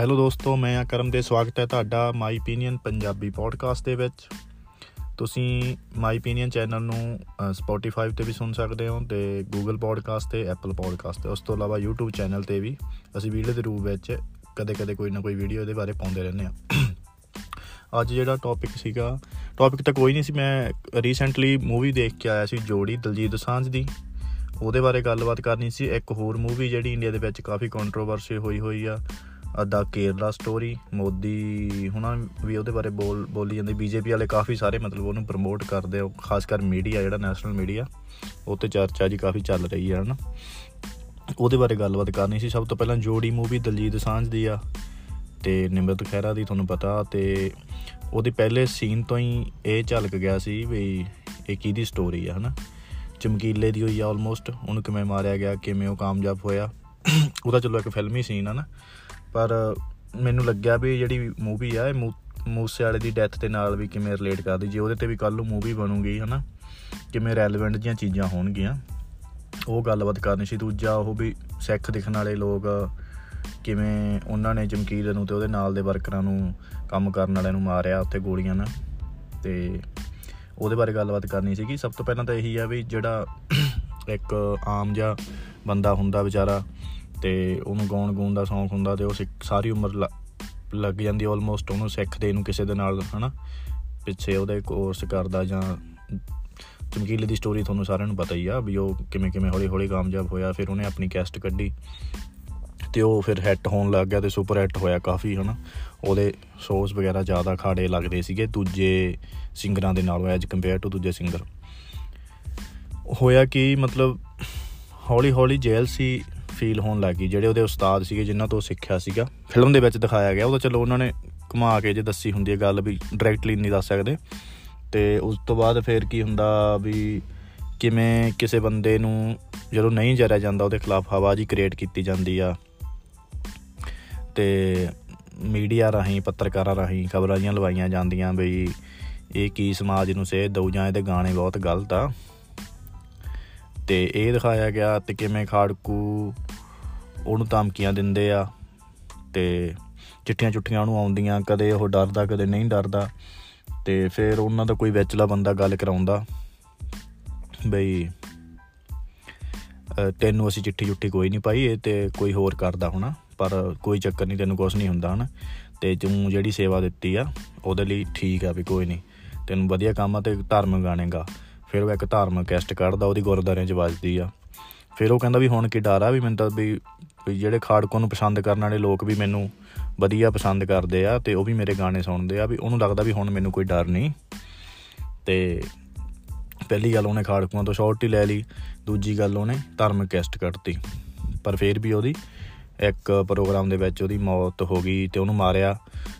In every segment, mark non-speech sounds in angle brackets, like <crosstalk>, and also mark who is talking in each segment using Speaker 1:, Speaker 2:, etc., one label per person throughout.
Speaker 1: Hello ਦੋਸਤੋ, ਮੈਂ ਆ ਕਰਮ ਦੇ ਸਵਾਗਤ ਹੈ ਤੁਹਾਡਾ ਮਾਈ ਓਪੀਨੀਅਨ ਪੰਜਾਬੀ ਪੋਡਕਾਸਟ ਦੇ ਵਿੱਚ। ਤੁਸੀਂ ਮਾਈ ਓਪੀਨੀਅਨ ਚੈਨਲ ਨੂੰ ਸਪੋਟੀਫਾਈ ਤੇ ਵੀ ਸੁਣ ਸਕਦੇ ਹੋ ਤੇ ਗੂਗਲ ਪੋਡਕਾਸਟ ਤੇ ਐਪਲ ਪੋਡਕਾਸਟ ਤੇ। ਉਸ ਤੋਂ ਇਲਾਵਾ YouTube ਚੈਨਲ ਤੇ ਵੀ ਅਸੀਂ ਵੀਡੀਓ ਦੇ ਰੂਪ ਵਿੱਚ ਕਦੇ-ਕਦੇ ਕੋਈ ਨਾ ਕੋਈ ਵੀਡੀਓ ਇਹਦੇ ਬਾਰੇ ਪਾਉਂਦੇ ਰਹਿੰਦੇ ਆ ਅੱਜ ਜਿਹੜਾ ਟੌਪਿਕ ਸੀਗਾ ਟੌਪਿਕ ਤਾਂ ਕੋਈ ਨਹੀਂ ਸੀ, ਮੈਂ ਰੀਸੈਂਟਲੀ ਮੂਵੀ ਦੇਖ ਕੇ ਆਇਆ ਸੀ ਜੋੜੀ ਦਲਜੀਤ ਦੋਸਾਂਝ ਦੀ। ਉਹਦੇ ਬਾਰੇ ਗੱਲਬਾਤ ਕਰਨੀ ਸੀ। ਇੱਕ ਹੋਰ ਮੂਵੀ ਜਿਹੜੀ ਇੰਡੀਆ ਦੇ ਵਿੱਚ ਕਾਫੀ ਕੰਟਰੋਵਰਸੀ ਹੋਈ ਹੋਈ ਆ। ਦਾ ਕੇਰਲਾ ਸਟੋਰੀ ਮੋਦੀ ਹੁਣਾਂ ਵੀ ਉਹਦੇ ਬਾਰੇ ਬੋਲ, ਬੋਲੀ ਜਾਂਦੀ, ਬੀਜੇਪੀ ਵਾਲੇ ਕਾਫੀ ਸਾਰੇ ਮਤਲਬ ਉਹਨੂੰ ਪ੍ਰਮੋਟ ਕਰਦੇ ਆ, ਖਾਸ ਕਰ ਮੀਡੀਆ ਜਿਹੜਾ ਨੈਸ਼ਨਲ ਮੀਡੀਆ ਉਹ ਤੇ ਚਰਚਾ ਜੀ ਕਾਫੀ ਚੱਲ ਰਹੀ ਹੈ ਹਨਾ। ਉਹਦੇ ਬਾਰੇ ਗੱਲਬਾਤ ਕਰਨੀ ਸੀ, ਸਭ ਤੋਂ ਪਹਿਲਾਂ ਜੋੜੀ ਮੂਵੀ ਦਲਜੀਤ ਸਾਂਝ ਦੀ ਆ, ਤੇ ਨਿਮਰਤ ਖਹਿਰਾ ਦੀ ਤੁਹਾਨੂੰ ਪਤਾ, ਤੇ ਉਹਦੇ ਪਹਿਲੇ ਸੀਨ ਤੋਂ ਹੀ ਇਹ ਝਲਕ ਗਿਆ ਸੀ ਵੀ ਇਹ ਕਿਹਦੀ ਸਟੋਰੀ ਆ, ਹਨਾ। ਚਮਕੀਲੇ ਦੀ ਹੋਈ ਆ ਆਲਮੋਸਟ ਉਹਨੂੰ ਕਿਵੇਂ ਮਾਰਿਆ ਗਿਆ, ਕਿਵੇਂ ਉਹ ਕਾਮਯਾਬ ਹੋਇਆ। ਉਹਦਾ ਚਲੋ ਇੱਕ ਫਿਲਮੀ ਸੀਨ ਆ ਨਾ। ਪਰ ਮੈਨੂੰ ਲੱਗਿਆ ਵੀ ਜਿਹੜੀ ਮੂਵੀ ਆ, ਇਹ ਮੂਸੇ ਵਾਲੇ ਦੀ ਡੈਥ ਦੇ ਨਾਲ ਵੀ ਕਿਵੇਂ ਰਿਲੇਟ ਕਰਦੀ, ਜੇ ਉਹਦੇ ਤੇ ਵੀ ਕੱਲ ਨੂੰ ਮੂਵੀ ਬਣੂਗੀ, ਹਨਾ, ਕਿਵੇਂ ਰੈਲੇਵੈਂਟ ਜੀਆਂ ਚੀਜ਼ਾਂ ਹੋਣਗੀਆਂ, ਉਹ ਗੱਲਬਾਤ ਕਰਨੀ ਸੀ। ਦੂਜਾ ਉਹ ਵੀ ਸਿੱਖ ਦਿਖਣ ਵਾਲੇ ਲੋਕ ਕਿਵੇਂ ਉਹਨਾਂ ਨੇ ਜਮਕੀਰ ਨੂੰ ਤੇ ਉਹਦੇ ਨਾਲ ਦੇ ਵਰਕਰਾਂ ਨੂੰ ਕੰਮ ਕਰਨ ਵਾਲਿਆਂ ਨੂੰ ਮਾਰਿਆ ਉੱਥੇ ਗੋਲੀਆਂ ਨਾਲ। ਤੇ ਉਹਦੇ ਬਾਰੇ ਗੱਲਬਾਤ ਕਰਨੀ ਸੀਗੀ। ਸਭ ਤੋਂ ਪਹਿਲਾਂ ਤਾਂ ਇਹੀ ਆ ਵੀ ਜਿਹੜਾ ਇੱਕ ਆਮ ਜਿਹਾ ਬੰਦਾ ਹੁੰਦਾ ਵਿਚਾਰਾ ਤੇ ਉਹਨੂੰ ਗਾਉਣ ਗੂਣ ਦਾ ਸ਼ੌਂਕ ਹੁੰਦਾ ਤੇ ਉਹ ਸਾਰੀ ਉਮਰ ਲੱਗ ਜਾਂਦੀ ਆਲਮੋਸਟ ਉਹਨੂੰ ਸਿੱਖਦੇ ਨੂੰ ਕਿਸੇ ਦੇ ਨਾਲ, ਹਨਾ? ਪਿੱਛੇ ਉਹਦੇ ਕੋਰਸ ਕਰਦਾ ਜਾਂ ਚਮਕੀਲੇ ਦੀ ਸਟੋਰੀ ਤੁਹਾਨੂੰ ਸਾਰਿਆਂ ਨੂੰ ਪਤਾ ਹੀ ਆ ਵੀ ਉਹ ਕਿਵੇਂ ਕਿਵੇਂ ਹੌਲੀ ਹੌਲੀ ਕਾਮਯਾਬ ਹੋਇਆ, ਫਿਰ ਉਹਨੇ ਆਪਣੀ ਕੈਸਟ ਕੱਢੀ ਤੇ ਉਹ ਫਿਰ ਹਿੱਟ ਹੋਣ ਲੱਗ ਗਿਆ ਤੇ ਸੁਪਰ ਹਿੱਟ ਹੋਇਆ ਕਾਫੀ, ਹਨਾ? ਉਹਦੇ ਸ਼ੋਜ਼ ਵਗੈਰਾ ਜ਼ਿਆਦਾ ਖਾੜੇ ਲੱਗਦੇ ਸੀਗੇ, ਦੂਜੇ ਸਿੰਗਰਾਂ ਦੇ ਨਾਲੋਂ ਐਜ ਕੰਪੇਅਰ ਟੂ ਦੂਜੇ ਸਿੰਗਰ ਹੋਇਆ ਕਿ ਮਤਲਬ, ਹੌਲੀ ਹੌਲੀ ਜੇਲ ਸੀ ਫੀਲ ਹੋਣ ਲੱਗੀ ਜਿਹੜੇ ਉਹਦੇ ਉਸਤਾਦ ਸੀਗੇ, ਜਿਨ੍ਹਾਂ ਤੋਂ ਸਿੱਖਿਆ ਸੀਗਾ ਫਿਲਮ ਦੇ ਵਿੱਚ ਦਿਖਾਇਆ ਗਿਆ। ਉਹ ਤਾਂ ਚਲੋ ਉਹਨਾਂ ਨੇ ਘੁਮਾ ਕੇ ਜੇ ਦੱਸੀ ਹੁੰਦੀ ਹੈ ਗੱਲ ਵੀ ਡਾਇਰੈਕਟਲੀ ਨਹੀਂ ਦੱਸ ਸਕਦੇ। ਤੇ ਉਸ ਤੋਂ ਬਾਅਦ ਫੇਰ ਕੀ ਹੁੰਦਾ ਵੀ ਕਿਵੇਂ ਕਿਸੇ ਬੰਦੇ ਨੂੰ ਜਦੋਂ ਨਹੀਂ ਜਰਿਆ ਜਾਂਦਾ ਉਹਦੇ ਖਿਲਾਫ ਆਵਾਜ਼ ਹੀ ਕ੍ਰੀਏਟ ਕੀਤੀ ਜਾਂਦੀ ਆ। ਤੇ ਮੀਡੀਆ ਰਾਹੀਂ, ਪੱਤਰਕਾਰਾਂ ਰਾਹੀਂ ਖਬਰਾਂ ਜੀਆਂ ਲਵਾਈਆਂ ਜਾਂਦੀਆਂ ਬਈ ਇਹ ਕੀ ਸਮਾਜ ਨੂੰ ਸੇਧ ਦਊ ਜਾਂ ਇਹਦੇ ਗਾਣੇ ਬਹੁਤ ਗਲਤ ਆ। ਤੇ ਇਹ ਦਿਖਾਇਆ ਗਿਆ ਤੇ ਕਿਵੇਂ ਖਾੜਕੂ ਉਹਨੂੰ ਧਮਕੀਆਂ ਦਿੰਦੇ ਆ ਤੇ ਚਿੱਠੀਆਂ ਚੁੱਠੀਆਂ ਉਹਨੂੰ ਆਉਂਦੀਆਂ, ਕਦੇ ਉਹ ਡਰਦਾ, ਕਦੇ ਨਹੀਂ ਡਰਦਾ ਤੇ ਫਿਰ ਉਹਨਾਂ ਦਾ ਕੋਈ ਵਿਚਲਾ ਬੰਦਾ ਗੱਲ ਕਰਾਉਂਦਾ ਬਈ ਤੈਨੂੰ ਅਸੀਂ ਚਿੱਠੀ ਚੁੱਠੀ ਕੋਈ ਨਹੀਂ ਪਾਈ, ਇਹ ਤੇ ਕੋਈ ਹੋਰ ਕਰਦਾ ਹੋਣਾ, ਪਰ ਕੋਈ ਚੱਕਰ ਨਹੀਂ, ਤੈਨੂੰ ਕੁਝ ਨਹੀਂ ਹੁੰਦਾ, ਹਨ? ਤੇ ਤੂੰ ਜਿਹੜੀ ਸੇਵਾ ਦਿੱਤੀ ਆ, ਉਹਦੇ ਲਈ ਠੀਕ ਆ ਵੀ ਕੋਈ ਨਹੀਂ। ਤੈਨੂੰ ਵਧੀਆ ਕੰਮ ਆ ਤੇ ਧਰਮ ਗਾਣੇਗਾ। ਫਿਰ ਉਹ ਇੱਕ ਧਾਰਮਿਕ ਕੈਸਟ ਕੱਢਦਾ, ਉਹਦੀ ਗੁਰਦਾਰਿਆਂ 'ਚ ਵੱਜਦੀ ਆ। ਫਿਰ ਉਹ ਕਹਿੰਦਾ ਵੀ ਹੁਣ ਕੀ ਡਰ ਆ ਵੀ ਮੈਨੂੰ ਤਾਂ ਵੀ ਜਿਹੜੇ ਖਾੜਕੋ ਨੂੰ ਪਸੰਦ ਕਰਨ ਵਾਲੇ ਲੋਕ ਵੀ ਮੈਨੂੰ ਵਧੀਆ ਪਸੰਦ ਕਰਦੇ ਆ ਤੇ ਉਹ ਵੀ ਮੇਰੇ ਗਾਣੇ ਸੁਣਦੇ ਆ, ਵੀ ਉਹਨੂੰ ਲੱਗਦਾ ਵੀ ਹੁਣ ਮੈਨੂੰ ਕੋਈ ਡਰ ਨਹੀਂ। ਤੇ ਪਹਿਲੀ ਗੱਲ ਉਹਨੇ ਖਾੜਕੂਆਂ ਤੋਂ ਸ਼ਾਰਟ ਹੀ ਲੈ ਲਈ, ਦੂਜੀ ਗੱਲ ਉਹਨੇ ਧਰਮਿਕ ਕੈਸਟ ਕੱਢਤੀ। ਪਰ ਫਿਰ ਵੀ ਉਹਦੀ ਇੱਕ ਪ੍ਰੋਗਰਾਮ ਦੇ ਵਿੱਚ ਉਹਦੀ ਮੌਤ ਹੋ ਗਈ ਤੇ ਉਹਨੂੰ ਮਾਰਿਆ,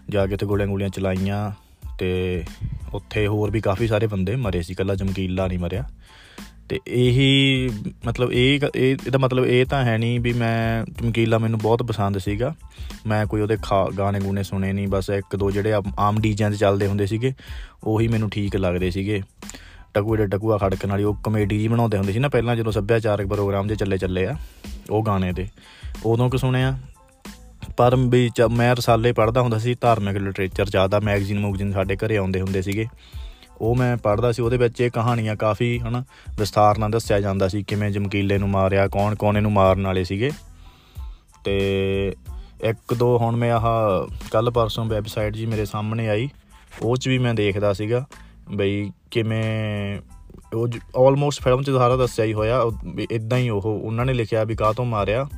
Speaker 1: ਜਾ ਕੇ ਤੇ ਗੋਲੀਆਂ ਗੋਲੀਆਂ ਚਲਾਈਆਂ ਤੇ ਉੱਥੇ ਹੋਰ ਵੀ ਕਾਫੀ ਸਾਰੇ ਬੰਦੇ ਮਰੇ ਸੀ ਕੱਲਾ ਜਮਕੀਲਾ ਨਹੀਂ ਮਰਿਆ। ਤੇ ਇਹੀ ਮਤਲਬ ਇਹ ਇਹਦਾ ਮਤਲਬ ਇਹ ਤਾਂ ਹੈ ਨਹੀਂ ਵੀ ਮੈਂ ਚਮਕੀਲਾ ਮੈਨੂੰ ਬਹੁਤ ਪਸੰਦ ਸੀਗਾ। ਮੈਂ ਕੋਈ ਉਹਦੇ ਗਾਣੇ ਗੂਨੇ ਸੁਣੇ ਨਹੀਂ, ਬਸ ਇੱਕ ਦੋ ਜਿਹੜੇ ਆਮ ਡੀਜਿਆਂ ਤੇ ਚੱਲਦੇ ਹੁੰਦੇ ਸੀਗੇ, ਉਹੀ ਮੈਨੂੰ ਠੀਕ ਲੱਗਦੇ ਸੀਗੇ। ਟਕੂ ਦੇ ਟਕੂਆ ਖੜਕਣ ਵਾਲੀ ਉਹ ਕਮੇਡੀ ਜੀ ਬਣਾਉਂਦੇ ਹੁੰਦੇ ਸੀ ਨਾ, ਪਹਿਲਾਂ ਜਦੋਂ ਸੱਭਿਆਚਾਰਕ ਪ੍ਰੋਗਰਾਮ ਦੇ ਚੱਲੇ ਚੱਲੇ ਆ, ਉਹ ਗਾਣੇ ਤੇ ਉਦੋਂ ਕਿ ਸੁਣਿਆ ਪਰ ਵੀ ਮੈਂ ਰਸਾਲੇ ਪੜ੍ਹਦਾ ਹੁੰਦਾ ਸੀ, ਧਾਰਮਿਕ ਲਿਟਰੇਚਰ ਜ਼ਿਆਦਾ ਮੈਗਜ਼ੀਨ ਮੂਗਜ਼ੀਨ ਸਾਡੇ ਘਰੇ ਆਉਂਦੇ ਹੁੰਦੇ ਸੀਗੇ। ਉਹ ਮੈਂ ਪੜ੍ਹਦਾ ਸੀ, ਉਹਦੇ ਵਿੱਚ ਇਹ ਕਹਾਣੀਆਂ ਕਾਫੀ, ਹਨਾ, ਵਿਸਥਾਰ ਨਾਲ ਦੱਸਿਆ ਜਾਂਦਾ ਸੀ, ਕਿਵੇਂ ਜਮਕੀਲੇ ਨੂੰ ਮਾਰਿਆ, ਕੌਣ ਕੌਣ ਇਹਨੂੰ ਮਾਰਨ ਵਾਲੇ ਸੀਗੇ। ਤੇ ਇੱਕ ਦੋ ਹੁਣ ਮੈਂ ਆਹ ਕੱਲ ਪਰਸੋਂ ਵੈਬਸਾਈਟ ਜੀ ਮੇਰੇ ਸਾਹਮਣੇ ਆਈ, ਉਹ 'ਚ ਵੀ ਮੈਂ ਦੇਖਦਾ ਸੀਗਾ, ਬਈ ਕਿਵੇਂ ਉਹ ਆਲਮੋਸਟ ਫਿਲਮ 'ਚ ਸਾਰਾ ਦੱਸਿਆ ਹੀ ਹੋਇਆ ਇਦਾਂ ਹੀ ਉਹ, ਉਹਨਾਂ ਨੇ ਲਿਖਿਆ ਵੀ ਕਾਹ ਤੋਂ ਮਾਰਿਆ।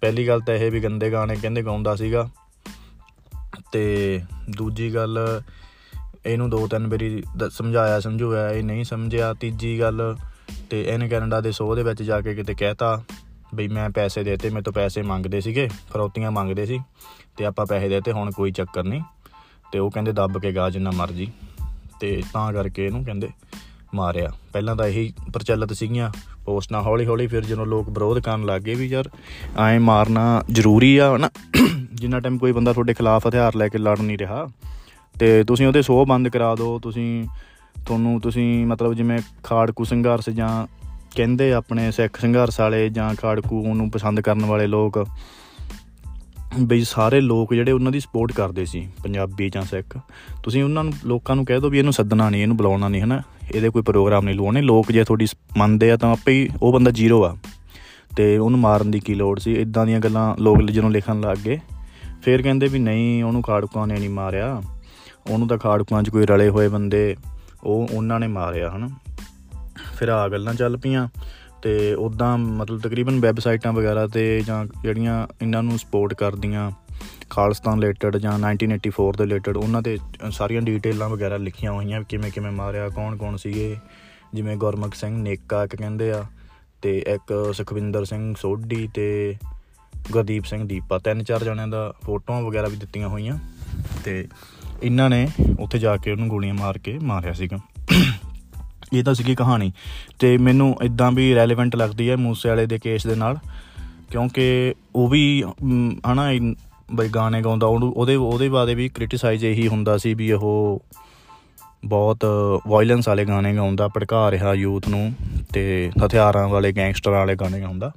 Speaker 1: ਪਹਿਲੀ ਗੱਲ ਤਾਂ ਇਹ ਵੀ ਗੰਦੇ ਗਾਣੇ ਕਹਿੰਦੇ ਗਾਉਂਦਾ ਸੀਗਾ। ਤੇ ਦੂਜੀ ਗੱਲ, ਇਹਨੂੰ ਦੋ ਤਿੰਨ ਵਾਰੀ ਸਮਝਾਇਆ ਸਮਝਾਇਆ ਇਹ ਨਹੀਂ ਸਮਝਿਆ। ਤੀਜੀ ਗੱਲ, ਤੇ ਇਹਨੇ ਕੈਨੇਡਾ ਦੇ ਸ਼ੋਅ ਦੇ ਵਿੱਚ ਜਾ ਕੇ ਕਿਤੇ ਕਹਿਤਾ ਬਈ ਮੈਂ ਪੈਸੇ ਦੇਤੇ, ਮੇਰੇ ਤੋਂ ਪੈਸੇ ਮੰਗਦੇ ਸੀਗੇ, ਫਰੋਤੀਆਂ ਮੰਗਦੇ ਸੀ, ਤੇ ਆਪਾਂ ਪੈਸੇ ਦੇਤੇ, ਹੁਣ ਕੋਈ ਚੱਕਰ ਨਹੀਂ। ਤੇ ਉਹ ਕਹਿੰਦੇ ਦੱਬ ਕੇ ਗਾ ਜਿੰਨਾ ਮਰਜ਼ੀ। ਤੇ ਤਾਂ ਕਰਕੇ ਇਹਨੂੰ ਕਹਿੰਦੇ ਮਾਰਿਆ। ਪਹਿਲਾਂ ਤਾਂ ਇਹੀ ਪ੍ਰਚਲਿਤ ਸੀਗੀਆਂ, ਪੋਸਟਾਂ ਹੌਲੀ ਹੌਲੀ ਫਿਰ ਜਦੋਂ ਲੋਕ ਵਿਰੋਧ ਕਰਨ ਲੱਗੇ ਵੀ ਯਾਰ ਐ ਮਾਰਨਾ ਜ਼ਰੂਰੀ ਆ, ਹਨਾ? ਜਿੰਨਾ ਟਾਈਮ ਕੋਈ ਬੰਦਾ ਤੁਹਾਡੇ ਖਿਲਾਫ ਹਥਿਆਰ ਲੈ ਕੇ ਲੜ ਨਹੀਂ ਰਿਹਾ, ਤੇ ਤੁਸੀਂ ਉਹਦੇ ਸੋਹ ਬੰਦ ਕਰਾ ਦਿਓ ਤੁਸੀਂ, ਤੁਹਾਨੂੰ ਤੁਸੀਂ ਮਤਲਬ ਜਿਵੇਂ ਖਾੜਕੂ ਸੰਘਰਸ਼ ਜਾਂ ਕਹਿੰਦੇ ਆਪਣੇ ਸਿੱਖ ਸੰਘਰਸ਼ ਵਾਲੇ ਜਾਂ ਖਾੜਕੂ ਨੂੰ ਪਸੰਦ ਕਰਨ ਵਾਲੇ ਲੋਕ ਬਈ ਸਾਰੇ ਲੋਕ ਜਿਹੜੇ ਉਹਨਾਂ ਦੀ ਸਪੋਰਟ ਕਰਦੇ ਸੀ, ਪੰਜਾਬੀ ਜਾਂ ਸਿੱਖ, ਤੁਸੀਂ ਉਹਨਾਂ ਨੂੰ, ਲੋਕਾਂ ਨੂੰ ਕਹਿ ਦਿਓ ਵੀ ਇਹਨੂੰ ਸੱਦਣਾ ਨਹੀਂ, ਇਹਨੂੰ ਬੁਲਾਉਣਾ ਨਹੀਂ, ਹਨਾ? ਇਹਦੇ ਕੋਈ ਪ੍ਰੋਗਰਾਮ ਨਹੀਂ ਲਵਾਉਣੇ। ਲੋਕ ਜੇ ਤੁਹਾਡੀ ਮੰਨਦੇ ਆ ਤਾਂ ਆਪੇ ਹੀ ਉਹ ਬੰਦਾ ਜ਼ੀਰੋ ਆ। ਤੇ ਉਹਨੂੰ ਮਾਰਨ ਦੀ ਕੀ ਲੋੜ ਸੀ? ਇਦਾਂ ਦੀਆਂ ਗੱਲਾਂ ਲੋਕ ਜਦੋਂ ਲਿਖਣ ਲੱਗ ਗਏ। ਫਿਰ ਕਹਿੰਦੇ ਵੀ ਨਹੀਂ, ਉਹਨੂੰ ਖਾੜਕੂਆਂ ਨੇ ਨਹੀਂ ਮਾਰਿਆ। ਉਹਨੂੰ ਤਾਂ ਖਾੜਕੂਆਂ 'ਚ ਕੋਈ ਰਲੇ ਹੋਏ ਬੰਦੇ ਉਹ ਉਹਨਾਂ ਨੇ ਮਾਰਿਆ, ਹਨਾ? ਫਿਰ ਆ ਗੱਲਾਂ ਚੱਲ ਪਈਆਂ। ਤੇ ਉਦਾਂ ਮਤਲਬ ਤਕਰੀਬਨ ਵੈਬਸਾਈਟਾਂ ਵਗੈਰਾ ਤੇ ਜਾਂ ਜਿਹੜੀਆਂ ਇਹਨਾਂ ਨੂੰ ਸਪੋਰਟ ਕਰਦੀਆਂ ਖਾਲਸਤਾਨ ਰਿਲੇਟਡ ਜਾਂ 1984 ਦੇ ਰਿਲੇਟਡ ਉਹਨਾਂ ਤੇ ਸਾਰੀਆਂ ਡਿਟੇਲਾਂ ਵਗੈਰਾ ਲਿਖੀਆਂ ਹੋਈਆਂ ਕਿਵੇਂ ਕਿਵੇਂ ਮਾਰਿਆ, ਕੌਣ ਕੌਣ ਸੀਗੇ, ਜਿਵੇਂ ਗੁਰਮੁਖ ਸਿੰਘ ਨੇਕਾ ਇੱਕ ਕਹਿੰਦੇ ਆ, ਤੇ ਇੱਕ ਸੁਖਵਿੰਦਰ ਸਿੰਘ ਸੋਢੀ ਤੇ ਗੁਰਦੀਪ ਸਿੰਘ ਦੀਪਾ, ਤਿੰਨ ਚਾਰ ਜਣਿਆਂ ਦਾ ਫੋਟੋਆਂ ਵਗੈਰਾ ਵੀ ਦਿੱਤੀਆਂ ਹੋਈਆਂ, ਤੇ ਇਹਨਾਂ ਨੇ ਉੱਥੇ ਜਾ ਕੇ ਉਹਨੂੰ ਗੋਲੀਆਂ ਮਾਰ ਕੇ ਮਾਰਿਆ ਸੀਗਾ। ਇਹ ਤਾਂ ਸੀਗੀ ਕਹਾਣੀ, ਤੇ ਮੈਨੂੰ ਇਦਾਂ ਵੀ ਰੈਲੇਵੈਂਟ ਲੱਗਦੀ ਹੈ ਮੂਸੇ ਵਾਲੇ ਦੇ ਕੇਸ ਦੇ ਨਾਲ, ਕਿਉਂਕਿ ਉਹ ਵੀ, ਹਨਾ ਬਈ ਗਾਣੇ ਗਾਉਂਦਾ ਉਹਦੇ ਉਹਦੇ ਬਾਰੇ ਵੀ ਕ੍ਰਿਟਿਸਾਈਜ਼ ਇਹੀ ਹੁੰਦਾ ਸੀ ਵੀ ਉਹ ਬਹੁਤ ਵਾਇਲੈਂਸ ਵਾਲੇ ਗਾਣੇ ਗਾਉਂਦਾ, ਭੜਕਾ ਰਿਹਾ ਯੂਥ ਨੂੰ ਤੇ ਹਥਿਆਰਾਂ ਵਾਲੇ ਗੈਂਗਸਟਰ ਵਾਲੇ ਗਾਣੇ ਗਾਉਂਦਾ।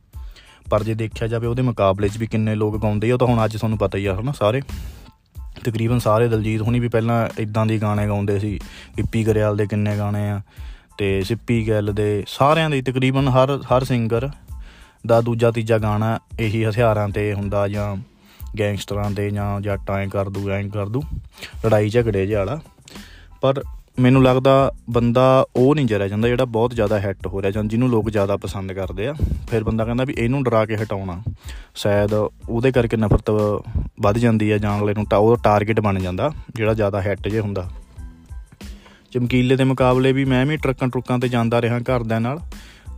Speaker 1: ਪਰ ਜੇ ਦੇਖਿਆ ਜਾਵੇ ਉਹਦੇ ਮੁਕਾਬਲੇ 'ਚ ਵੀ ਕਿੰਨੇ ਲੋਕ ਗਾਉਂਦੇ ਆ, ਉਹ ਤਾਂ ਹੁਣ ਅੱਜ ਤੁਹਾਨੂੰ ਪਤਾ ਹੀ ਆ, ਹਨਾ ਸਾਰੇ। ਤਕਰੀਬਨ ਸਾਰੇ ਦਲਜੀਤ ਹੁਣੀ ਵੀ ਪਹਿਲਾਂ ਇਦਾਂ ਦੀ ਗਾਣੇ ਗਾਉਂਦੇ ਸੀ ਗਿੱਪੀ ਗਰੇਵਾਲ ਦੇ ਕਿੰਨੇ ਗਾਣੇ ਆ ਤੇ ਸਿੱਪੀ ਗਿੱਲ ਦੇ, ਸਾਰਿਆਂ ਦੇ, ਤਕਰੀਬਨ ਹਰ ਹਰ ਸਿੰਗਰ ਦਾ ਦੂਜਾ ਤੀਜਾ ਗਾਣਾ ਇਹੀ ਹਥਿਆਰਾਂ ਤੇ ਹੁੰਦਾ ਜਾਂ ਗੈਂਗਸਟਰਾਂ ਤੇ ਜਾਂ ਜੱਟਾਂ ਐ ਕਰ ਦੂ, ਐਂ ਕਰ ਦੂ, ਲੜਾਈ ਝਗੜੇ ਜਿਹਾ ਵਾਲਾ। ਪਰ ਮੈਨੂੰ ਲੱਗਦਾ ਬੰਦਾ ਉਹ ਨਹੀਂ ਜਰਿਆ ਜਾਂਦਾ ਜਿਹੜਾ ਬਹੁਤ ਜ਼ਿਆਦਾ ਹਿੱਟ ਹੋ ਰਿਹਾ, ਜਾਂ ਜਿਹਨੂੰ ਲੋਕ ਜ਼ਿਆਦਾ ਪਸੰਦ ਕਰਦੇ ਆ। ਫਿਰ ਬੰਦਾ ਕਹਿੰਦਾ ਵੀ ਇਹਨੂੰ ਡਰਾ ਕੇ ਹਟਾਉਣਾ। ਸ਼ਾਇਦ ਉਹਦੇ ਕਰਕੇ ਨਫ਼ਰਤ ਵੱਧ ਜਾਂਦੀ ਹੈ ਜਾਂ ਅਗਲੇ ਨੂੰ ਉਹ ਟਾਰਗੇਟ ਬਣ ਜਾਂਦਾ, ਜਿਹੜਾ ਜ਼ਿਆਦਾ ਹਿੱਟ ਜੇ ਹੁੰਦਾ। ਚਮਕੀਲੇ ਦੇ ਮੁਕਾਬਲੇ ਵੀ ਮੈਂ ਵੀ ਟਰੱਕਾਂ ਟਰੁੱਕਾਂ ਤੇ ਜਾਂਦਾ ਰਿਹਾ ਘਰਦਿਆਂ ਨਾਲ।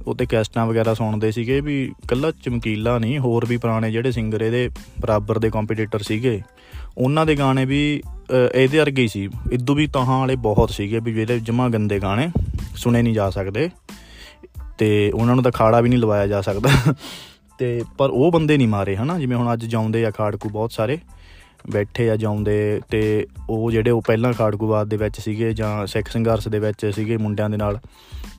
Speaker 1: ਉੱਤੇ ਕੈਸਟਾਂ ਵਗੈਰਾ ਸੁਣਦੇ ਸੀਗੇ ਵੀ ਕੱਲਾ ਚਮਕੀਲਾ ਨਹੀਂ, ਹੋਰ ਵੀ ਪੁਰਾਣੇ ਜਿਹੜੇ ਸਿੰਗਰ ਇਹਦੇ ਬਰਾਬਰ ਦੇ ਕੰਪੀਟੀਟਰ ਸੀਗੇ, ਉਹਨਾਂ ਦੇ ਗਾਣੇ ਵੀ ਇਹਦੇ ਵਰਗੇ ਹੀ ਸੀ। ਇਦੋਂ ਵੀ ਤਹਾਂ ਵਾਲੇ ਬਹੁਤ ਸੀਗੇ ਵੀ ਜਿਹੜੇ ਜਮਾ ਗੰਦੇ ਗਾਣੇ ਸੁਣੇ ਨਹੀਂ ਜਾ ਸਕਦੇ ਤੇ ਉਹਨਾਂ ਨੂੰ ਤਾਂ ਖਾੜਾ ਵੀ ਨਹੀਂ ਲਵਾਇਆ ਜਾ ਸਕਦਾ। ਤੇ ਪਰ ਉਹ ਬੰਦੇ ਨਹੀਂ ਮਾਰੇ ਹਨਾ, ਜਿਵੇਂ ਹੁਣ ਅੱਜ ਜਾਉਂਦੇ ਆ ਖਾੜਕੂ ਬਹੁਤ ਸਾਰੇ। ਬੈਠੇ ਆ ਜਾਉਂਦੇ ਤੇ ਉਹ ਜਿਹੜੇ ਉਹ ਪਹਿਲਾਂ ਖਾੜਕੂਵਾਦ ਦੇ ਵਿੱਚ ਸੀਗੇ ਜਾਂ ਸਿੱਖ ਸੰਘਰਸ਼ ਦੇ ਵਿੱਚ ਸੀਗੇ ਮੁੰਡਿਆਂ ਦੇ ਨਾਲ,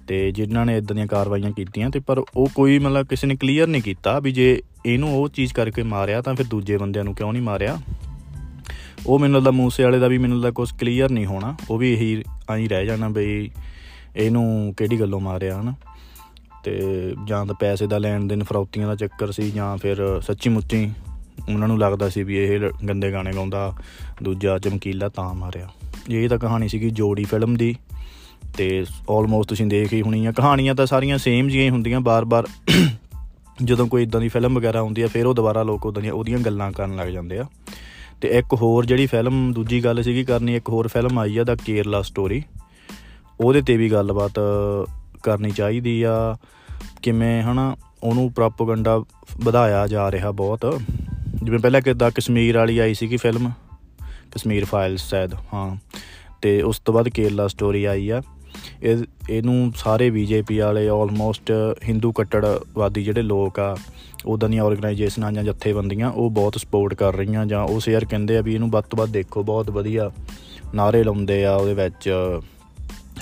Speaker 1: ਤੇ ਜਿਨ੍ਹਾਂ ਨੇ ਇਦਾਂ ਦੀਆਂ ਕਾਰਵਾਈਆਂ ਕੀਤੀਆਂ ਤੇ ਪਰ ਉਹ ਕੋਈ ਮਤਲਬ ਕਿਸੇ ਨੇ ਕਲੀਅਰ ਨਹੀਂ ਕੀਤਾ ਵੀ ਜੇ ਇਹਨੂੰ ਉਹ ਚੀਜ਼ ਕਰਕੇ ਮਾਰਿਆ ਤਾਂ ਫਿਰ ਦੂਜੇ ਬੰਦਿਆਂ ਨੂੰ ਕਿਉਂ ਨਹੀਂ ਮਾਰਿਆ। ਉਹ ਮੈਨੂੰ ਲੱਗਦਾ ਮੂਸੇ ਵਾਲੇ ਦਾ ਵੀ ਮੈਨੂੰ ਲੱਗਦਾ ਕੁਝ ਕਲੀਅਰ ਨਹੀਂ ਹੋਣਾ, ਉਹ ਵੀ ਇਹੀ ਆਈ ਰਹਿ ਜਾਣਾ ਬਈ ਇਹਨੂੰ ਕਿਹੜੀ ਗੱਲੋਂ ਮਾਰਿਆ ਹਨ। ਤੇ ਜਾਂ ਤਾਂ ਪੈਸੇ ਦਾ ਲੈਣ ਦੇਣ ਫਰੌਤੀਆਂ ਦਾ ਚੱਕਰ ਸੀ ਜਾਂ ਫਿਰ ਸੱਚੀ ਮੁੱਚੀ ਉਹਨਾਂ ਨੂੰ ਲੱਗਦਾ ਸੀ ਵੀ ਇਹ ਗੰਦੇ ਗਾਣੇ ਗਾਉਂਦਾ ਦੂਜਾ ਚਮਕੀਲਾ ਤਾਂ ਮਾਰਿਆ। ਇਹ ਤਾਂ ਕਹਾਣੀ ਸੀਗੀ ਜੋੜੀ ਫਿਲਮ ਦੀ ਤੇ ਆਲਮੋਸਟ ਤੁਸੀਂ ਦੇਖ ਹੀ ਹੋਣੀ ਆ। ਕਹਾਣੀਆਂ ਤਾਂ ਸਾਰੀਆਂ ਸੇਮ ਜਿਹੀਆਂ ਹੁੰਦੀਆਂ, ਬਾਰ-ਬਾਰ <coughs> ਜਦੋਂ ਕੋਈ ਇਦਾਂ ਦੀ ਫਿਲਮ ਵਗੈਰਾ ਆਉਂਦੀ ਆ, ਫਿਰ ਉਹ ਦੁਬਾਰਾ ਲੋਕ ਉਦਾਂ ਦੀਆਂ, ਉਹਦੀਆਂ ਗੱਲਾਂ ਕਰਨ ਲੱਗ ਜਾਂਦੇ ਆ। ਤੇ ਇੱਕ ਹੋਰ ਜਿਹੜੀ ਫਿਲਮ, ਦੂਜੀ ਗੱਲ ਸੀਗੀ ਕਰਨੀ, ਇੱਕ ਹੋਰ ਫਿਲਮ ਆਈ ਆ ਦਾ ਕੇਰਲਾ ਸਟੋਰੀ ਉਹਦੇ ਤੇ ਵੀ ਗੱਲਬਾਤ ਕਰਨੀ ਚਾਹੀਦੀ ਆ, ਕਿਵੇਂ ਹਨਾ ਉਹਨੂੰ ਪ੍ਰੋਪਗੈਂਡਾ ਵਧਾਇਆ ਜਾ ਰਿਹਾ ਬਹੁਤ। ਜਿਵੇਂ ਪਹਿਲਾਂ ਕਿਦਾਂ ਕਸ਼ਮੀਰ ਵਾਲੀ ਆਈ ਸੀਗੀ ਫਿਲਮ ਕਸ਼ਮੀਰ ਫਾਈਲਸ ਸ਼ਾਇਦ, ਹਾਂ। ਤੇ ਉਸ ਤੋਂ ਬਾਅਦ ਕੇਰਲਾ ਸਟੋਰੀ ਆਈ ਆ। ਇਹ, ਇਹਨੂੰ ਸਾਰੇ ਬੀਜੇਪੀ ਵਾਲੇ ਆਲਮੋਸਟ ਹਿੰਦੂ ਕੱਟੜਵਾਦੀ ਜਿਹੜੇ ਲੋਕ ਆ ਉਦਾਂ ਦੀਆਂ ਆਰਗੇਨਾਈਜੇਸ਼ਨਾਂ ਜਾਂ ਜਥੇਬੰਦੀਆਂ, ਉਹ ਬਹੁਤ ਸਪੋਰਟ ਕਰ ਰਹੀਆਂ ਜਾਂ ਉਹ ਸ਼ੇਅਰ ਕਹਿੰਦੇ ਆ ਵੀ ਇਹਨੂੰ ਵੱਧ ਤੋਂ ਵੱਧ ਦੇਖੋ, ਬਹੁਤ ਵਧੀਆ ਨਾਰੇ ਲਾਉਂਦੇ ਆ ਉਹਦੇ ਵਿੱਚ,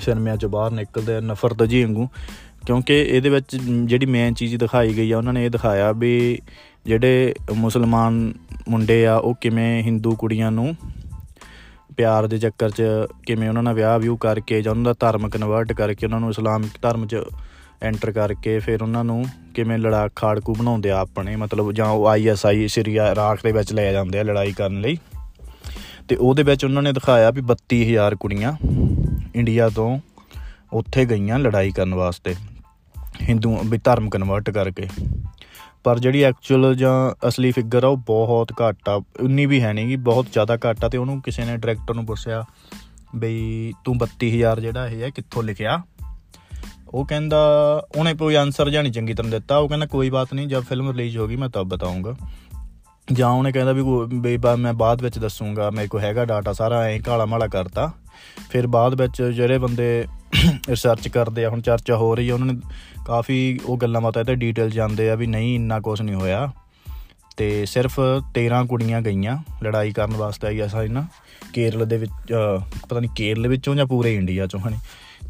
Speaker 1: ਸਿਨੇਮਿਆਂ ਚੋਂ ਬਾਹਰ ਨਿਕਲਦੇ ਆ ਨਫ਼ਰਤ ਜੀ ਵਾਂਗੂ। ਕਿਉਂਕਿ ਇਹਦੇ ਵਿੱਚ ਜਿਹੜੀ ਮੇਨ ਚੀਜ਼ ਦਿਖਾਈ ਗਈ ਆ, ਉਹਨਾਂ ਨੇ ਇਹ ਦਿਖਾਇਆ ਵੀ ਜਿਹੜੇ ਮੁਸਲਮਾਨ ਮੁੰਡੇ ਆ, ਉਹ ਕਿਵੇਂ ਹਿੰਦੂ ਕੁੜੀਆਂ ਨੂੰ ਪਿਆਰ ਦੇ ਚੱਕਰ 'ਚ ਕਿਵੇਂ ਉਹਨਾਂ ਨਾਲ ਵਿਆਹ ਵਿਊ ਕਰਕੇ ਜਾਂ ਉਹਨਾਂ ਦਾ ਧਰਮ ਕਨਵਰਟ ਕਰਕੇ ਉਹਨਾਂ ਨੂੰ ਇਸਲਾਮਿਕ ਧਰਮ 'ਚ ਐਂਟਰ ਕਰਕੇ ਫਿਰ ਉਹਨਾਂ ਨੂੰ ਕਿਵੇਂ ਲੜਾ ਖਾੜਕੂ ਬਣਾਉਂਦੇ ਆ ਆਪਣੇ, ਮਤਲਬ ਜਾਂ ਉਹ ਆਈਐਸਆਈ ਸਿਰੀਆ ਇਰਾਕ ਦੇ ਵਿੱਚ ਲੈ ਜਾਂਦੇ ਆ ਲੜਾਈ ਕਰਨ ਲਈ। ਤੇ ਉਹਦੇ ਵਿੱਚ ਉਹਨਾਂ ਨੇ ਦਿਖਾਇਆ ਵੀ 32000 ਕੁੜੀਆਂ ਇੰਡੀਆ ਤੋਂ ਉੱਥੇ ਗਈਆਂ ਲੜਾਈ ਕਰਨ ਵਾਸਤੇ ਹਿੰਦੂ ਵੀ ਧਰਮ ਕਨਵਰਟ ਕਰਕੇ। ਪਰ ਜਿਹੜੀ ਐਕਚੁਅਲ ਜਾਂ ਅਸਲੀ ਫਿਗਰ ਆ, ਉਹ ਬਹੁਤ ਘੱਟ ਆ। ਉਨੀ ਵੀ ਹੈ ਨਹੀਂਗੀ ਬਹੁਤ ਜ਼ਿਆਦਾ ਘੱਟ ਆ ਤੇ ਉਹਨੂੰ ਕਿਸੇ ਨੇ ਡਾਇਰੈਕਟਰ ਨੂੰ ਪੁੱਛਿਆ ਬਈ ਤੂੰ 32000 ਜਿਹੜਾ ਇਹ ਹੈ, ਕਿੱਥੋਂ ਲਿਖਿਆ? ਉਹ ਕਹਿੰਦਾ, ਉਹਨੇ ਕੋਈ ਆਨਸਰ ਜਾਂ ਨਹੀਂ ਚੰਗੀ ਤਰ੍ਹਾਂ ਦਿੱਤਾ। ਉਹ ਕਹਿੰਦਾ, ਕੋਈ ਬਾਤ ਨਹੀਂ ਜਦ ਫਿਲਮ ਰਿਲੀਜ਼ ਹੋਗੀ ਮੈਂ ਤਬ ਬਤਾਉਂਗਾ ਜਾਂ ਉਹਨੇ ਕਹਿੰਦਾ ਵੀ ਬਈ ਮੈਂ ਬਾਅਦ ਵਿੱਚ ਦੱਸੂਗਾ, ਮੇਰੇ ਕੋ ਹੈਗਾ ਡਾਟਾ ਸਾਰਾ, ਐ ਕਾਲਾ ਮਾਲਾ ਕਰਤਾ। ਫਿਰ ਬਾਅਦ ਵਿੱਚ ਜਿਹੜੇ ਬੰਦੇ ਰਿਸਰਚ ਕਰਦੇ ਆ, ਹੁਣ ਚਰਚਾ ਹੋ ਰਹੀ ਆ, ਉਹਨਾਂ ਨੇ ਕਾਫੀ ਉਹ ਗੱਲਾਂ ਬਾਤਾਂ ਤੇ ਡਿਟੇਲ ਜਾਂਦੇ ਆ ਵੀ ਨਹੀਂ, ਇੰਨਾ ਕੁਝ ਨਹੀਂ ਹੋਇਆ। ਤੇ ਸਿਰਫ 13 ਕੁੜੀਆਂ ਗਈਆਂ ਲੜਾਈ ਕਰਨ ਵਾਸਤੇ ਆਈ ਐਸਾ ਇਹਨਾਂ ਕੇਰਲ ਦੇ ਵਿੱਚ ਪਤਾ ਨਹੀਂ ਕੇਰਲ ਵਿੱਚੋਂ ਜਾਂ ਪੂਰੇ ਇੰਡੀਆ ਚੋਂ ਹਣੀ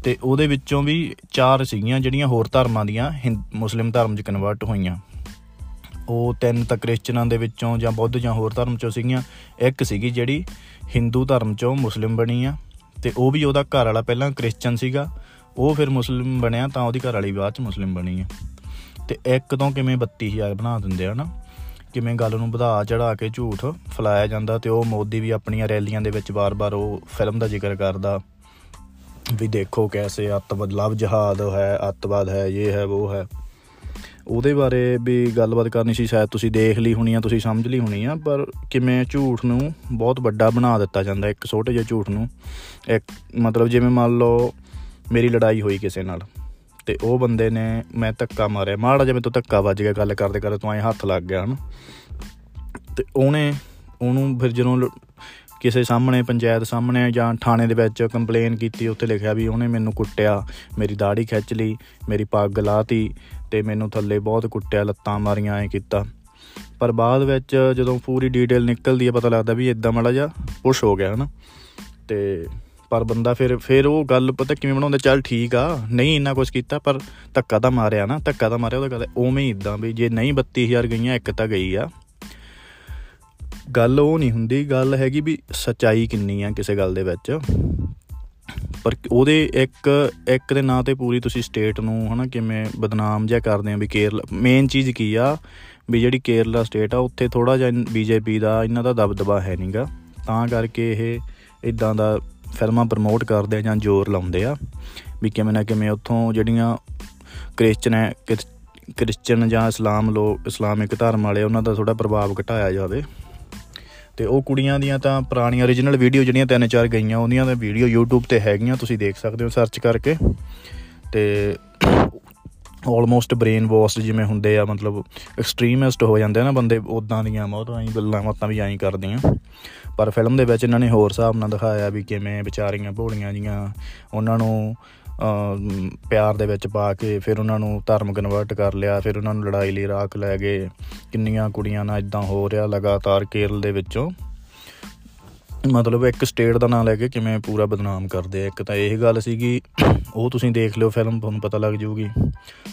Speaker 1: ਤੇ ਉਹਦੇ ਵਿੱਚੋਂ ਵੀ ਚਾਰ ਸੀਗੀਆਂ ਜਿਹੜੀਆਂ ਹੋਰ ਧਰਮਾਂ ਦੀਆਂ ਮੁਸਲਿਮ ਧਰਮ 'ਚ ਕਨਵਰਟ ਹੋਈਆਂ। ਉਹ ਤਿੰਨ ਤਾਂ ਕ੍ਰਿਸਚੀਅਨਾਂ ਦੇ ਵਿੱਚੋਂ ਜਾਂ ਬੁੱਧ ਜਾਂ ਹੋਰ ਧਰਮ ਚੋਂ ਸੀਗੀਆਂ, ਇੱਕ ਸੀਗੀ ਜਿਹੜੀ ਹਿੰਦੂ ਧਰਮ ਚੋਂ ਮੁਸਲਿਮ ਬਣੀ ਆ। ਤੇ ਉਹ ਵੀ ਉਹਦਾ ਘਰ ਵਾਲਾ ਪਹਿਲਾਂ ਕ੍ਰਿਸਚੀਅਨ ਸੀਗਾ, ਉਹ ਫਿਰ ਮੁਸਲਿਮ ਬਣਿਆ ਤਾਂ ਉਹਦੀ ਘਰ ਵਾਲੀ ਬਾਅਦ ਚ ਮੁਸਲਿਮ ਬਣੀ ਆ। ਤੇ ਇੱਕ ਤੋਂ ਕਿਵੇਂ 32000 ਬਣਾ ਦਿੰਦੇ ਆ ਨਾ, ਕਿਵੇਂ ਗੱਲ ਨੂੰ ਵਧਾ ਚੜਾ ਕੇ ਝੂਠ ਫਲਾਇਆ ਜਾਂਦਾ ਤੇ ਉਹ ਮੋਦੀ ਵੀ ਆਪਣੀਆਂ ਰੈਲੀਆਂ ਦੇ ਵਿੱਚ ਬਾਰ-ਬਾਰ ਉਹ ਫਿਲਮ ਦਾ ਜ਼ਿਕਰ ਕਰਦਾ ਵੀ ਦੇਖੋ ਕੈਸੇ ਅੱਤਵਾਦ, ਲਵ ਜਹਾਦ ਹੈ, ਅੱਤਵਾਦ ਹੈ ਇਹ ਹੈ ਉਹ ਹੈ। ਉਹਦੇ ਬਾਰੇ ਵੀ ਗੱਲਬਾਤ ਕਰਨੀ ਸੀ, ਸ਼ਾਇਦ ਤੁਸੀਂ ਦੇਖ ਲਈ ਹੋਣੀ ਆ, ਤੁਸੀਂ ਸਮਝ ਲਈ ਹੋਣੀ ਆ, ਪਰ ਕਿਵੇਂ ਝੂਠ ਨੂੰ ਬਹੁਤ ਵੱਡਾ ਬਣਾ ਦਿੱਤਾ ਜਾਂਦਾ, ਇੱਕ ਛੋਟੇ ਜਿਹੇ ਝੂਠ ਨੂੰ। ਇੱਕ ਮਤਲਬ ਜਿਵੇਂ ਮੰਨ ਲਓ ਮੇਰੀ ਲੜਾਈ ਹੋਈ ਕਿਸੇ ਨਾਲ, ਤੇ ਉਹ ਬੰਦੇ ਨੇ ਮੈਂ ਧੱਕਾ ਮਾਰਿਆ। ਮਾੜਾ ਜਿਵੇਂ ਤੋਂ ਧੱਕਾ ਵੱਜ ਗਿਆ ਗੱਲ ਕਰਦੇ ਕਰਦੇ, ਤੋਂ ਐ ਹੱਥ ਲੱਗ ਗਿਆ ਹਨ। ਤੇ ਉਹਨੇ, ਉਹਨੂੰ ਫਿਰ ਜਦੋਂ ਕਿਸੇ ਸਾਹਮਣੇ, ਪੰਚਾਇਤ ਸਾਹਮਣੇ ਜਾਂ ਥਾਣੇ ਦੇ ਵਿੱਚ ਕੰਪਲੇਨ ਕੀਤੀ, ਉੱਥੇ ਲਿਖਿਆ ਵੀ ਉਹਨੇ ਮੈਨੂੰ ਕੁੱਟਿਆ, ਮੇਰੀ ਦਾੜੀ ਖਿੱਚ ਲਈ, ਮੇਰੀ ਪੱਗ ਲਾਤੀ ਤੇ ਮੈਨੂੰ ਥੱਲੇ ਬਹੁਤ ਕੁੱਟਿਆ, ਲੱਤਾਂ ਮਾਰੀਆਂ, ਐ ਕੀਤਾ। ਪਰ ਬਾਅਦ ਵਿੱਚ ਜਦੋਂ ਪੂਰੀ ਡੀਟੇਲ ਨਿਕਲਦੀ ਹੈ ਪਤਾ ਲੱਗਦਾ ਵੀ ਇਦਾਂ ਮਾੜਾ ਜਿਹਾ ਪੁਸ਼ ਹੋ ਗਿਆ, ਹਨਾ। ਤੇ ਪਰ ਬੰਦਾ ਫਿਰ ਫਿਰ ਉਹ ਗੱਲ ਪਤਾ ਕਿਵੇਂ ਬਣਾਉਂਦਾ, ਚੱਲ ਠੀਕ ਆ, ਨਹੀਂ ਇੰਨਾ ਕੁਝ ਕੀਤਾ, ਪਰ ਧੱਕਾ ਤਾਂ ਮਾਰਿਆ ਨਾ, ਧੱਕਾ ਤਾਂ ਮਾਰਿਆ, ਉਹਦਾ ਕਹਿੰਦਾ ਉਵੇਂ ਹੀ ਇਦਾਂ ਵੀ ਜੇ ਨਹੀਂ 32000 ਗਈਆਂ, ਇੱਕ ਤਾਂ ਗਈ ਆ। ਗੱਲ ਉਹ ਨਹੀਂ ਹੁੰਦੀ, ਗੱਲ ਹੈਗੀ ਵੀ ਸਚਾਈ ਕਿੰਨੀ ਆ ਕਿਸੇ ਗੱਲ ਦੇ ਵਿੱਚ। ਪਰ ਉਹਦੇ ਇੱਕ ਇੱਕ ਦੇ ਨਾਂ ਤੇ ਪੂਰੀ ਤੁਸੀਂ ਸਟੇਟ ਨੂੰ ਹਨਾ ਕਿਵੇਂ ਬਦਨਾਮ ਜਿਹਾ ਕਰਦੇ ਆ ਵੀ ਕੇਰਲਾ ਮੇਨ ਚੀਜ਼ ਕੀ ਆ ਵੀ ਜਿਹੜੀ ਕੇਰਲਾ ਸਟੇਟ ਆ, ਉੱਥੇ ਥੋੜਾ ਜਿਹਾ ਬੀਜੇਪੀ ਦਾ ਇਹਨਾਂ ਦਾ ਦਬਦਬਾ ਹੈ ਨਹੀਂਗਾ ਤਾਂ ਕਰਕੇ ਇਹ ਇਦਾਂ ਦਾ ਫਿਲਮਾਂ ਪ੍ਰਮੋਟ ਕਰਦੇ ਆ ਜਾਂ ਜ਼ੋਰ ਲਾਉਂਦੇ ਆ ਵੀ ਕਿਵੇਂ ਨਾ ਕਿਵੇਂ ਉੱਥੋਂ ਜਿਹੜੀਆਂ ਕ੍ਰਿਸਚਨ ਹੈ ਕ੍ਰਿਸਚਨ ਜਾਂ ਇਸਲਾਮ ਲੋਕ ਇਸਲਾਮਿਕ ਧਰਮ ਵਾਲੇ ਉਹਨਾਂ ਦਾ ਥੋੜਾ ਪ੍ਰਭਾਵ ਘਟਾਇਆ ਜਾਵੇ। ਤੇ ਉਹ ਕੁੜੀਆਂ ਦੀਆਂ ਤਾਂ ਪੁਰਾਣੀਆਂ origignal ਵੀਡੀਓ ਜਿਹੜੀਆਂ ਤਿੰਨ ਚਾਰ ਗਈਆਂ, ਉਹਦੀਆਂ ਤਾਂ ਵੀਡੀਓ YouTube ਤੇ ਹੈਗੀਆਂ, ਤੁਸੀਂ ਦੇਖ ਸਕਦੇ ਹੋ ਸਰਚ ਕਰਕੇ। ਤੇ ਆਲਮੋਸਟ ਬ੍ਰੇਨ ਵਾਸ਼ ਜਿਵੇਂ ਹੁੰਦੇ ਆ, ਮਤਲਬ ਐਕਸਟ੍ਰੀਮਿਸਟ ਹੋ ਜਾਂਦੇ ਆ ਨਾ ਬੰਦੇ ਉਦਾਂ ਦੀਆਂ ਬਹੁਤ ਐਂ ਗੱਲਾਂ ਮਤਾਂ ਵੀ ਐਂ ਕਰਦੀਆਂ। ਪਰ ਫਿਲਮ ਦੇ ਵਿੱਚ ਇਹਨਾਂ ਨੇ ਹੋਰ ਹਿਸਾਬ ਨਾਲ ਦਿਖਾਇਆ ਵੀ ਕਿਵੇਂ ਵਿਚਾਰੀਆਂ ਭੋਲੀਆਂ ਜੀਆਂ, ਉਹਨਾਂ ਨੂੰ ਪਿਆਰ ਦੇ ਵਿੱਚ ਪਾ ਕੇ ਫਿਰ ਉਹਨਾਂ ਨੂੰ ਧਰਮ ਕਨਵਰਟ ਕਰ ਲਿਆ, ਫਿਰ ਉਹਨਾਂ ਨੂੰ ਲੜਾਈ ਲਈ ਰਾਖ ਲੈ ਗਏ। ਕਿੰਨੀਆਂ ਕੁੜੀਆਂ ਨਾਲ ਇਦਾਂ ਹੋ ਰਿਹਾ ਲਗਾਤਾਰ ਕੇਰਲ ਦੇ ਵਿੱਚੋਂ। ਮਤਲਬ ਇੱਕ ਸਟੇਟ ਦਾ ਨਾਮ ਲੈ ਕੇ ਕਿਵੇਂ ਪੂਰਾ ਬਦਨਾਮ ਕਰਦੇ ਆ ਇੱਕ ਤਾਂ ਇਹ ਗੱਲ ਸੀਗੀ, ਉਹ ਤੁਸੀਂ ਦੇਖ ਲਿਓ ਫਿਲਮ ਤੁਹਾਨੂੰ ਪਤਾ ਲੱਗ ਜਾਊਗੀ।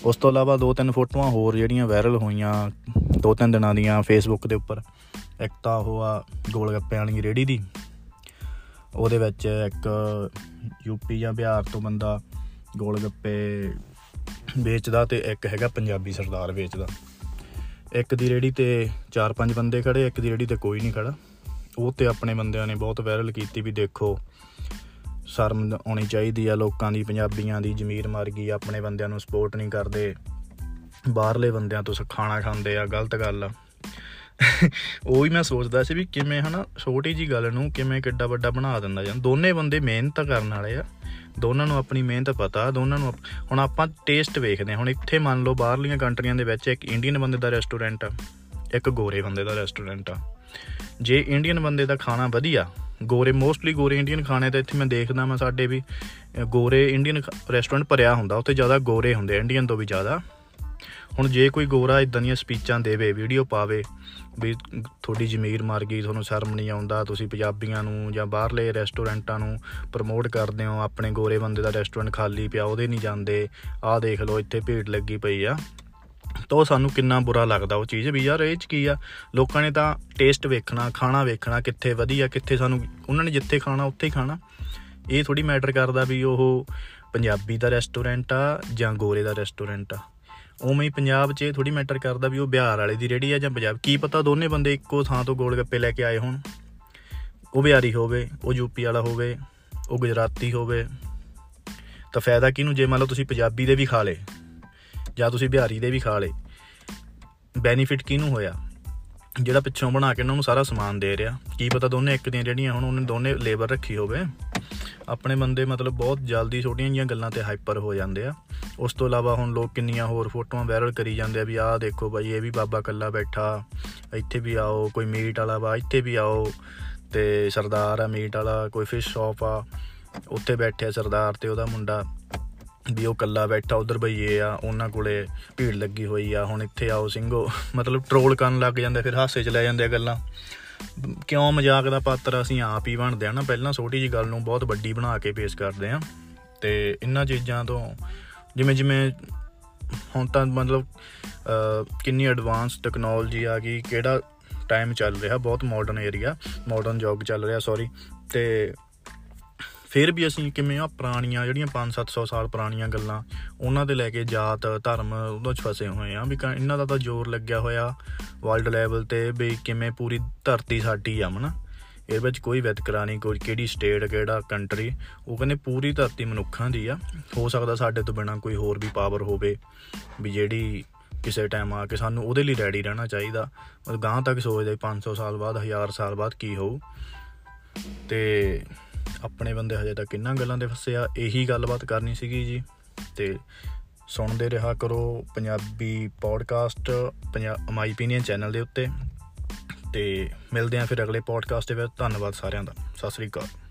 Speaker 1: ਉਸ ਤੋਂ ਇਲਾਵਾ ਦੋ ਤਿੰਨ ਫੋਟੋਆਂ ਹੋਰ ਜਿਹੜੀਆਂ ਵਾਇਰਲ ਹੋਈਆਂ ਦੋ ਤਿੰਨ ਦਿਨਾਂ ਦੀਆਂ ਫੇਸਬੁੱਕ ਦੇ ਉੱਪਰ। ਇੱਕ ਤਾਂ ਉਹ ਆ ਗੋਲ ਗੱਪਿਆਂ ਵਾਲੀ ਰੇੜੀ ਦੀ। ਉਹਦੇ ਵਿੱਚ ਇੱਕ ਯੂਪੀ ਜਾਂ ਬਿਹਾਰ ਤੋਂ ਬੰਦਾ ਗੋਲ ਗੱਪੇ ਵੇਚਦਾ ਤੇ ਇੱਕ ਹੈਗਾ ਪੰਜਾਬੀ ਸਰਦਾਰ ਵੇਚਦਾ। ਇੱਕ ਦੀ ਰੇੜੀ ਤੇ ਚਾਰ ਪੰਜ ਬੰਦੇ ਖੜੇ, ਇੱਕ ਦੀ ਰੇੜੀ ਤੇ ਕੋਈ ਨਹੀਂ ਖੜਾ। ਉਹ ਤੇ ਆਪਣੇ ਬੰਦਿਆਂ ਨੇ ਬਹੁਤ ਵਾਇਰਲ ਕੀਤੀ ਵੀ ਦੇਖੋ, ਸ਼ਰਮ ਆਉਣੀ ਚਾਹੀਦੀ ਆ ਲੋਕਾਂ ਦੀ, ਪੰਜਾਬੀਆਂ ਦੀ, ਜ਼ਮੀਰ ਮਰ ਗਈ, ਆਪਣੇ ਬੰਦਿਆਂ ਨੂੰ ਸਪੋਰਟ ਨਹੀਂ ਕਰਦੇ। ਬਾਹਰਲੇ ਬੰਦਿਆਂ ਤੋਂ ਖਾਣਾ ਖਾਂਦੇ ਆ, ਗਲਤ ਗੱਲ ਆ। ਉਹ ਹੀ ਮੈਂ ਸੋਚਦਾ ਸੀ ਵੀ ਕਿਵੇਂ ਹਨਾ ਛੋਟੀ ਜੀ ਗੱਲ ਨੂੰ ਕਿਵੇਂ ਕਿੱਡਾ ਵੱਡਾ ਬਣਾ ਦਿੰਦਾ ਜਾਂ ਦੋਨੇ ਬੰਦੇ ਮਿਹਨਤ ਕਰਨ ਵਾਲੇ ਆ। ਦੋਨਾਂ ਨੂੰ ਆਪਣੀ ਮਿਹਨਤ ਪਤਾ, ਦੋਨਾਂ ਨੂੰ ਹੁਣ ਆਪਾਂ ਟੇਸਟ ਵੇਖਦੇ ਹੁਣ ਇੱਥੇ ਮੰਨ ਲਓ ਬਾਹਰਲੀਆਂ ਕੰਟਰੀਆਂ ਦੇ ਵਿੱਚ ਇੱਕ ਇੰਡੀਅਨ ਬੰਦੇ ਦਾ ਰੈਸਟੋਰੈਂਟ ਆ, ਇੱਕ ਗੋਰੇ ਬੰਦੇ ਦਾ ਰੈਸਟੋਰੈਂਟ ਆ। ਜੇ ਇੰਡੀਅਨ ਬੰਦੇ ਦਾ ਖਾਣਾ ਵਧੀਆ, ਗੋਰੇ ਮੋਸਟਲੀ ਗੋਰੇ ਇੰਡੀਅਨ ਖਾਣੇ ਤਾਂ ਇੱਥੇ ਮੈਂ ਦੇਖਦਾ ਮੈਂ ਸਾਡੇ ਵੀ ਗੋਰੇ ਇੰਡੀਅਨ ਰੈਸਟੋਰੈਂਟ ਭਰਿਆ ਹੁੰਦਾ, ਉੱਥੇ ਜ਼ਿਆਦਾ ਗੋਰੇ ਹੁੰਦੇ ਇੰਡੀਅਨ ਤੋਂ ਵੀ ਜ਼ਿਆਦਾ। ਹੁਣ ਜੇ ਕੋਈ ਗੋਰਾ ਇਦਾਂ ਦੀਆਂ ਸਪੀਚਾਂ ਦੇਵੇ ਵੀਡੀਓ ਪਾਵੇ, ਵੀ ਤੁਹਾਡੀ ਜ਼ਮੀਰ ਮਰ ਗਈ, ਤੁਹਾਨੂੰ ਸ਼ਰਮ ਨਹੀਂ ਆਉਂਦਾ, ਤੁਸੀਂ ਪੰਜਾਬੀਆਂ ਨੂੰ ਜਾਂ ਬਾਹਰਲੇ ਰੈਸਟੋਰੈਂਟਾਂ ਨੂੰ ਪ੍ਰਮੋਟ ਕਰਦੇ ਹੋ, ਆਪਣੇ ਗੋਰੇ ਬੰਦੇ ਦਾ ਰੈਸਟੋਰੈਂਟ ਖਾਲੀ ਪਿਆ, ਉਹਦੇ ਨਹੀਂ ਜਾਂਦੇ, ਆਹ ਦੇਖ ਲਓ, ਇੱਥੇ ਭੀੜ ਲੱਗੀ ਪਈ ਆ। ਤਾਂ ਸਾਨੂੰ ਕਿੰਨਾ ਬੁਰਾ ਲੱਗਦਾ ਉਹ ਚੀਜ਼ ਵੀ ਯਾਰ, ਇਹ ਚ ਕੀ ਆ, ਲੋਕਾਂ ਨੇ ਤਾਂ ਟੇਸਟ ਵੇਖਣਾ, ਖਾਣਾ ਵੇਖਣਾ, ਕਿੱਥੇ ਵਧੀਆ, ਕਿੱਥੇ ਸਾਨੂੰ, ਉਹਨਾਂ ਨੇ ਜਿੱਥੇ ਖਾਣਾ, ਉੱਥੇ ਹੀ ਖਾਣਾ। ਇਹ ਥੋੜੀ ਮੈਟਰ ਕਰਦਾ ਵੀ ਉਹ ਪੰਜਾਬੀ ਦਾ ਰੈਸਟੋਰੈਂਟ ਆ ਜਾਂ ਗੋਰੇ ਦਾ ਰੈਸਟੋਰੈਂਟ ਆ। ਉਵੇਂ ਹੀ ਪੰਜਾਬ 'ਚ ਇਹ ਥੋੜੀ ਮੈਟਰ ਕਰਦਾ ਵੀ ਉਹ ਬਿਹਾਰ ਵਾਲੇ ਦੀ ਰੇੜੀ ਆ ਜਾਂ ਪੰਜਾਬ। ਕੀ ਪਤਾ ਦੋਨੇ ਬੰਦੇ ਇੱਕੋ ਥਾਂ ਤੋਂ ਗੋਲ ਗੱਪੇ ਲੈ ਕੇ ਆਏ ਹੋਣ। ਉਹ ਬਿਹਾਰੀ ਹੋਵੇ, ਉਹ ਯੂਪੀ ਵਾਲਾ ਹੋਵੇ, ਉਹ ਗੁਜਰਾਤੀ ਹੋਵੇ। ਤਾਂ ਫਾਇਦਾ ਕਿਹਨੂੰ? ਜੇ ਮੰਨ ਲਓ ਤੁਸੀਂ ਪੰਜਾਬੀ ਦੇ ਵੀ ਖਾ ਲੇ ਜਾਂ ਤੁਸੀਂ ਬਿਹਾਰੀ ਦੇ ਵੀ ਖਾ ਲੇ ਬੈਨੀਫਿਟ ਕਿਹਨੂੰ ਹੋਇਆ? ਜਿਹੜਾ ਪਿੱਛੋਂ ਬਣਾ ਕੇ ਉਹਨਾਂ ਨੂੰ ਸਾਰਾ ਸਮਾਨ ਦੇ ਰਿਹਾ। ਕੀ ਪਤਾ ਦੋਨੇ ਇੱਕ ਦੀਆਂ ਜਿਹੜੀਆਂ ਹੁਣ, ਉਹਨੇ ਦੋਨੇ ਲੇਬਰ ਰੱਖੀ ਹੋਵੇ। ਆਪਣੇ ਬੰਦੇ ਮਤਲਬ ਬਹੁਤ ਜਲਦੀ ਛੋਟੀਆਂ ਜੀਆਂ ਗੱਲਾਂ ਤੇ ਹਾਈਪਰ ਹੋ ਜਾਂਦੇ ਆ। ਉਸ ਤੋਂ ਇਲਾਵਾ ਹੁਣ ਲੋਕ ਕਿੰਨੀਆਂ ਹੋਰ ਫੋਟੋਆਂ ਵਾਇਰਲ ਕਰੀ ਜਾਂਦੇ ਆ ਵੀ ਆਹ ਦੇਖੋ ਬਾਈ, ਇਹ ਵੀ ਬਾਬਾ ਕੱਲਾ ਬੈਠਾ, ਇੱਥੇ ਵੀ ਆਓ, ਕੋਈ ਮੀਟ ਵਾਲਾ ਵਾ, ਇੱਥੇ ਵੀ ਆਓ ਤੇ ਸਰਦਾਰ ਆ ਮੀਟ ਵਾਲਾ, ਕੋਈ ਫਿਸ਼ ਸ਼ਾਪ ਆ, ਉੱਥੇ ਬੈਠਿਆ ਸਰਦਾਰ ਤੇ ਉਹਦਾ ਮੁੰਡਾ ਵੀ ਉਹ ਕੱਲਾ ਬੈਠਾ, ਉਧਰ ਬਈਏ ਆ, ਉਹਨਾਂ ਕੋਲੇ ਭੀੜ ਲੱਗੀ ਹੋਈ ਆ, ਹੁਣ ਇੱਥੇ ਆਓ ਸਿੰਘੋ, ਮਤਲਬ ਟ੍ਰੋਲ ਕਰਨ ਲੱਗ ਜਾਂਦੇ ਫਿਰ ਹਾਸੇ 'ਚ ਲੈ ਜਾਂਦੇ ਆ ਗੱਲਾਂ। ਕਿਉਂ ਮਜ਼ਾਕ ਦਾ ਪਾਤਰ ਅਸੀਂ ਆਪ ਹੀ ਬਣਦੇ ਆ ਨਾ, ਪਹਿਲਾਂ ਛੋਟੀ ਜੀ ਗੱਲ ਨੂੰ ਬਹੁਤ ਵੱਡੀ ਬਣਾ ਕੇ ਪੇਸ਼ ਕਰਦੇ ਆ, ਤੇ ਇੰਨਾਂ ਚੀਜ਼ਾਂ ਤੋਂ ਜਿਵੇਂ ਜਿਵੇਂ ਹੁਣ ਤਾਂ ਮਤਲਬ ਕਿੰਨੀ ਐਡਵਾਂਸ ਟੈਕਨੋਲੋਜੀ ਆ ਗਈ, ਕਿਹੜਾ ਟਾਈਮ ਚੱਲ ਰਿਹਾ, ਬਹੁਤ ਮਾਡਰਨ ਏਰੀਆ ਮਾਡਰਨ ਯੁੱਗ ਚੱਲ ਰਿਹਾ ਸੌਰੀ ਤੇ ਫਿਰ ਵੀ ਅਸੀਂ ਕਿਵੇਂ ਆ, ਪੁਰਾਣੀਆਂ ਜਿਹੜੀਆਂ 5-700 ਸਾਲ ਪੁਰਾਣੀਆਂ ਗੱਲਾਂ, ਉਹਨਾਂ ਦੇ ਲੈ ਕੇ ਜਾਤ, ਧਰਮ ਉਹਦੇ 'ਚ ਫਸੇ ਹੋਏ ਆ, ਵੀ ਇਹਨਾਂ ਦਾ ਤਾਂ ਜ਼ੋਰ ਲੱਗਿਆ ਹੋਇਆ ਵਰਲਡ ਲੈਵਲ ਤੇ, ਵੀ ਕਿਵੇਂ ਪੂਰੀ ਧਰਤੀ ਸਾਡੀ ਆ ਮਨਾ ਇਹ ਵਿੱਚ ਕੋਈ ਵਿਤਕਰਾ ਨਹੀਂ, ਕੋਈ ਕਿਹੜੀ ਸਟੇਟ ਕਿਹੜਾ ਕੰਟਰੀ ਉਹ ਕਹਿੰਦੇ ਪੂਰੀ ਧਰਤੀ ਮਨੁੱਖਾਂ ਦੀ ਆ। ਹੋ ਸਕਦਾ ਸਾਡੇ ਤੋਂ ਬਿਨਾ ਕੋਈ ਹੋਰ ਵੀ ਪਾਵਰ ਹੋਵੇ ਵੀ ਜਿਹੜੀ ਕਿਸੇ ਟਾਈਮ ਆ ਕੇ ਸਾਨੂੰ ਉਹਦੇ ਲਈ ਰੈਡੀ ਰਹਿਣਾ ਚਾਹੀਦਾ। ਮਤਲਬ ਗਾਂ ਤੱਕ ਸੋਚਦੇ 500 ਸਾਲ ਬਾਅਦ 1000 ਸਾਲ ਬਾਅਦ ਕੀ ਹੋਊ। ਤੇ ਆਪਣੇ ਬੰਦੇ ਹਜੇ ਤੱਕ ਕਿੰਨਾ ਗੱਲਾਂ ਦੇ ਫਸੇ ਆ ਇਹੀ ਗੱਲਬਾਤ ਕਰਨੀ ਸੀਗੀ ਜੀ। ਤੇ ਸੁਣਦੇ ਰਿਹਾ ਕਰੋ Punjabi podcast my opinion channel ਦੇ ਉੱਤੇ। ਤੇ ਮਿਲਦੇ ਆਂ ਫਿਰ ਅਗਲੇ ਪੋਡਕਾਸਟ ਦੇ ਵਿੱਚ। ਧੰਨਵਾਦ ਸਾਰਿਆਂ ਦਾ। ਸਤਿ ਸ੍ਰੀ ਅਕਾਲ।